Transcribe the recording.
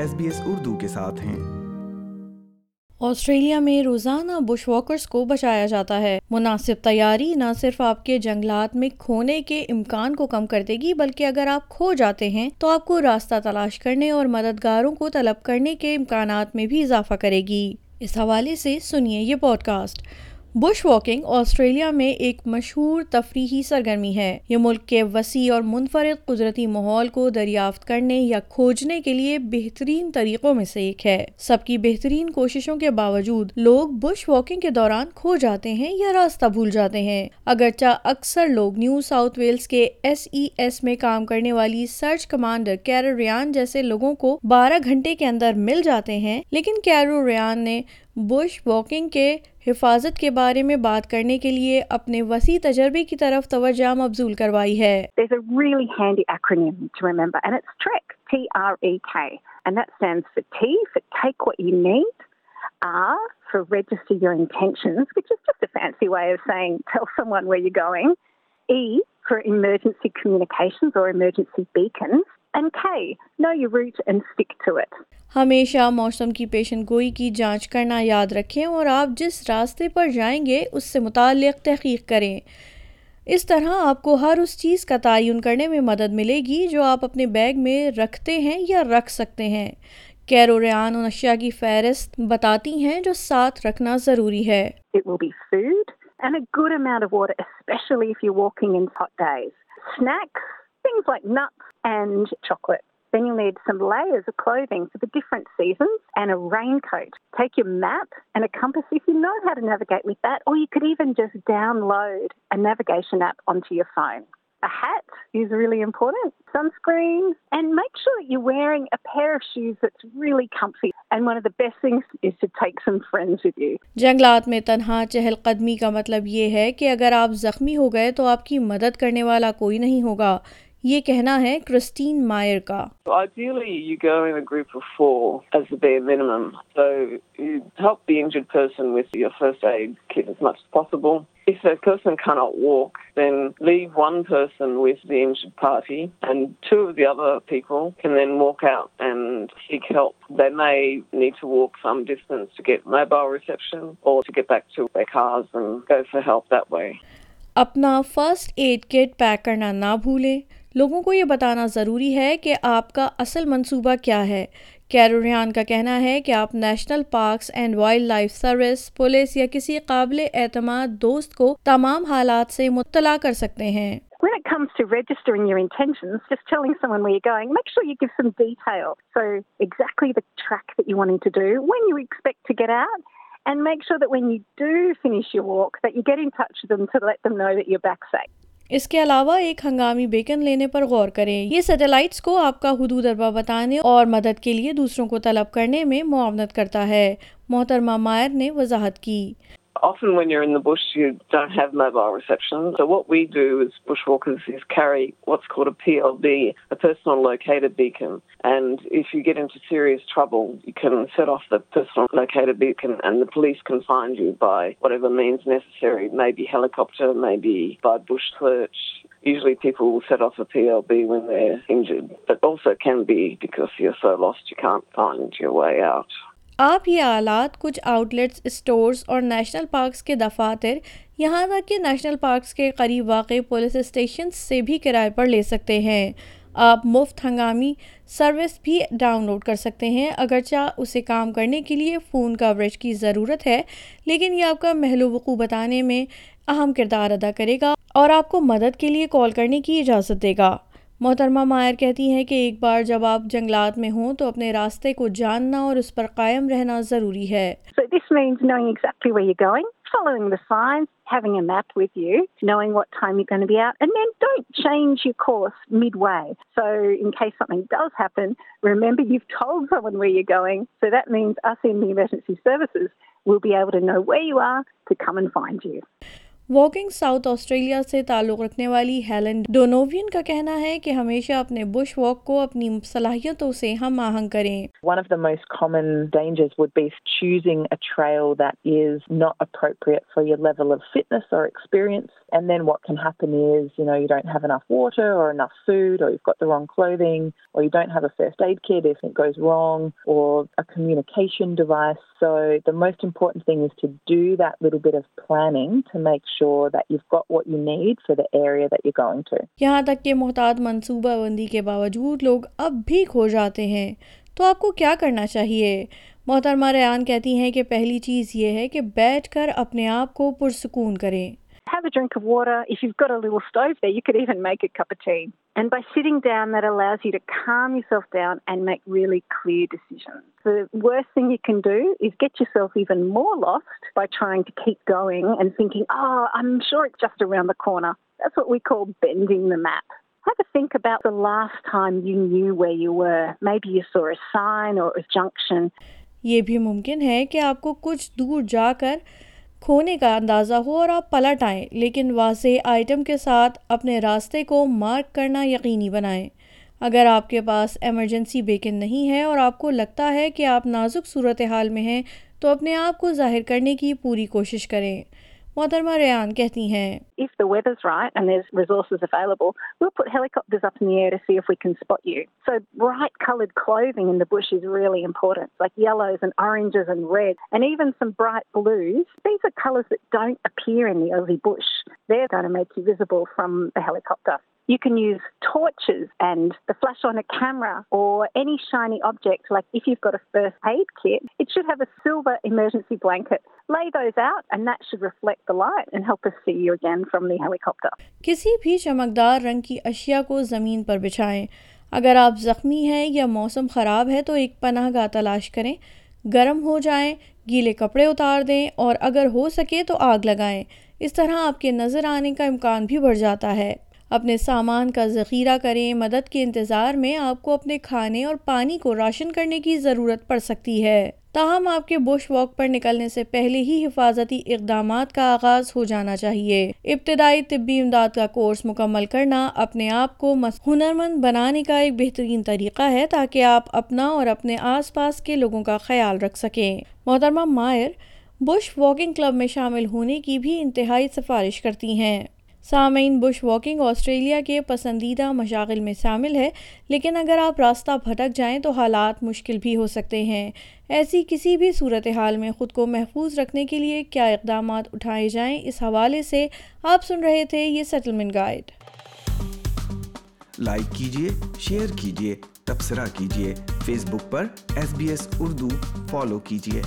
S B S Urdu کے ساتھ ہیں۔ آسٹریلیا میں روزانہ بش واکرز کو بچایا جاتا ہے۔ مناسب تیاری نہ صرف آپ کے جنگلات میں کھونے کے امکان کو کم کر دے گی، بلکہ اگر آپ کھو جاتے ہیں تو آپ کو راستہ تلاش کرنے اور مددگاروں کو طلب کرنے کے امکانات میں بھی اضافہ کرے گی۔ اس حوالے سے سنیے یہ podcast bush walking Australia میں ایک مشہور تفریحی سرگرمی ہے۔ یہ ملک کے وسیع اور منفرد قدرتی ماحول کو دریافت کرنے یا کھوجنے کے لیے بہترین طریقوں میں سے ایک ہے۔ سب کی بہترین کوششوں کے باوجود لوگ بش واکنگ کے دوران کھو جاتے ہیں یا راستہ بھول جاتے ہیں۔ اگرچہ اکثر لوگ نیو ساؤتھ ویلز کے ایس ای ایس میں کام کرنے والی سرچ کمانڈر کیرو ریان جیسے لوگوں کو بارہ گھنٹے کے اندر مل جاتے ہیں، لیکن کیرو ریان نے بش واکنگ کے حفاظت کے بارے میں بات کرنے کے لیے اپنے وسیع تجربے کی طرف توجہ مبزول کروائی ہے۔ ایمرجنسی کمیونیکیشن اور ایمرجنسی ہمیشہ موسم کی پیشن گوئی کی جانچ کرنا یاد رکھیں اور آپ جس راستے پر جائیں گے اس سے متعلق تحقیق کریں۔ اس طرح آپ کو ہر اس چیز کا تعین کرنے میں مدد ملے گی جو آپ اپنے بیگ میں رکھتے ہیں یا رکھ سکتے ہیں۔ کیرو ریان ان اشیاء کی فہرست بتاتی ہیں جو ساتھ رکھنا ضروری ہے۔ Things like nuts and chocolate. Then you'll need some layers of clothing for the different seasons and a raincoat. Take your map and a compass if you know how to navigate with that, or you could even just download a navigation app onto your phone. A hat is really important, sunscreen, and make sure that you're wearing a pair of shoes that's really comfy. And one of the best things is to take some friends with you. جنگلات میں تنہا چہل قدمی کا مطلب یہ ہے کہ اگر آپ زخمی ہو گئے تو آپ کی مدد کرنے والا کوئی نہیں ہوگا یہ کہنا ہے کرسٹین مائر کا۔ اپنا فرسٹ ایڈ کٹ پیک کرنا نہ بھولیں۔ لوگوں کو یہ بتانا ضروری ہے کہ آپ کا اصل منصوبہ کیا ہے۔ کیروریان کا کہنا ہے کہ آپ National Parks and Wildlife Service police یا کسی قابل اعتماد دوست کو تمام حالات سے مطلع کر سکتے ہیں۔ When it comes to registering your intentions, just telling someone where you're going, make sure you give some detail. So exactly the track that you're wanting to do, when you expect to get out, and make sure that when you do finish your walk, that you get in touch with them to let them know that you're back safe. اس کے علاوہ ایک ہنگامی bacon لینے پر غور کریں یہ satellites کو آپ کا حدود اربا بتانے اور مدد کے لیے دوسروں کو طلب کرنے میں معاونت کرتا ہے محترمہ مائر نے وضاحت کی often when you're in the bush, you don't have mobile reception. So what we do as bushwalkers is carry what's called a PLB, a personal locator beacon. And if you get into serious trouble, you can set off the personal locator beacon and the police can find you by whatever means necessary, maybe helicopter, maybe by bush search. Usually people will set off a PLB when they're injured, but also can be because you're so lost you can't find your way out. آپ یہ آلات کچھ outlets stores اور national parks کے دفاتر یہاں تک کہ نیشنل پارکس کے قریب واقع پولیس اسٹیشن سے بھی کرائے پر لے سکتے ہیں۔ آپ مفت ہنگامی سروس بھی ڈاؤن لوڈ کر سکتے ہیں، اگرچہ اسے کام کرنے کے لیے فون کوریج کی ضرورت ہے، لیکن یہ آپ کا محل وقوع بتانے میں اہم کردار ادا کرے گا اور آپ کو مدد کے لیے کال کرنے کی اجازت دے گا۔ محترما مائر کہتی ہے کہ ایک بار جب آپ جنگلات میں ہوں تو اپنے راستے کو جاننا اور واکنگ ساؤتھ آسٹریلیا سے تعلق رکھنے والی ہیلن ڈونووین کا کہنا ہے کہ ہمیشہ اپنے بش واک کو اپنی صلاحیتوں سے ہم آہنگ کریں One of the most common dangers would be choosing a trail that is not appropriate for your level of fitness or experience. And then what can happen is, you know, you don't have enough water or enough food, or you've got the wrong clothing, or you don't have a first aid kit if it goes wrong, or a communication device. So the most important thing is to do that little bit of planning to make sure that you've got what you need for the area that you're going to. یہاں تک کہ محتاط منصوبہ بندی کے باوجود لوگ اب بھی کھو جاتے ہیں تو آپ کو کیا کرنا چاہیے محترمہ ریان کہتی ہیں کہ پہلی چیز یہ ہے کہ بیٹھ کر اپنے آپ کو پرسکون کریں Have a drink of water. If you've got a little stove there, you could even make a cup of tea. And by sitting down, that allows you to calm yourself down and make really clear decisions. The worst thing you can do is get yourself even more lost by trying to keep going and thinking, oh, I'm sure it's just around the corner. That's what we call bending the map. Have a think about the last time you knew where you were. Maybe you saw a sign or a junction. یہ بھی ممکن ہے کہ آپ کو کچھ دور جا کر کھونے کا اندازہ ہو اور آپ پلٹ آئیں، لیکن واضح آئٹم کے ساتھ اپنے راستے کو مارک کرنا یقینی بنائیں۔ اگر آپ کے پاس ایمرجنسی بیکن نہیں ہے اور آپ کو لگتا ہے کہ آپ نازک صورتحال میں ہیں، تو اپنے آپ کو ظاہر کرنے کی پوری کوشش کریں۔ محترمہ ریان کہتی ہیں If the weather's right and there's resources available, we'll put helicopters up in the air to see if we can spot you. So bright coloured clothing in the bush is really important, like yellows and oranges and red, and even some bright blues. These are colours that don't appear in the Aussie bush. They're going to make you visible from the helicopter. رنگ کی اشیا کو زمین پر بچھائے اگر آپ زخمی ہے یا موسم خراب ہے تو ایک پناہ گاہش کریں۔ گرم ہو جائیں، گیلے کپڑے اتار دیں اور اگر ہو سکے تو آگ لگائیں۔ اس طرح آپ کے نظر آنے کا امکان بھی بڑھ جاتا ہے۔ اپنے سامان کا ذخیرہ کریں، مدد کے انتظار میں آپ کو اپنے کھانے اور پانی کو راشن کرنے کی ضرورت پڑ سکتی ہے۔ تاہم، آپ کے بش واک پر نکلنے سے پہلے ہی حفاظتی اقدامات کا آغاز ہو جانا چاہیے۔ ابتدائی طبی امداد کا کورس مکمل کرنا اپنے آپ کو ہنرمند بنانے کا ایک بہترین طریقہ ہے تاکہ آپ اپنا اور اپنے آس پاس کے لوگوں کا خیال رکھ سکیں۔ محترمہ مائر بش واکنگ کلب میں شامل ہونے کی بھی انتہائی سفارش کرتی ہیں۔ سامعین، بش واکنگ آسٹریلیا کے پسندیدہ مشاغل میں شامل ہے، لیکن اگر آپ راستہ بھٹک جائیں تو حالات مشکل بھی ہو سکتے ہیں۔ ایسی کسی بھی صورتحال میں خود کو محفوظ رکھنے کے لیے کیا اقدامات اٹھائے جائیں، اس حوالے سے آپ سن رہے تھے یہ سیٹلمنٹ گائیڈ لائک کیجیے شیئر کیجیے تبصرہ کیجیے فیس بک پر S B S Urdu follow کیجیے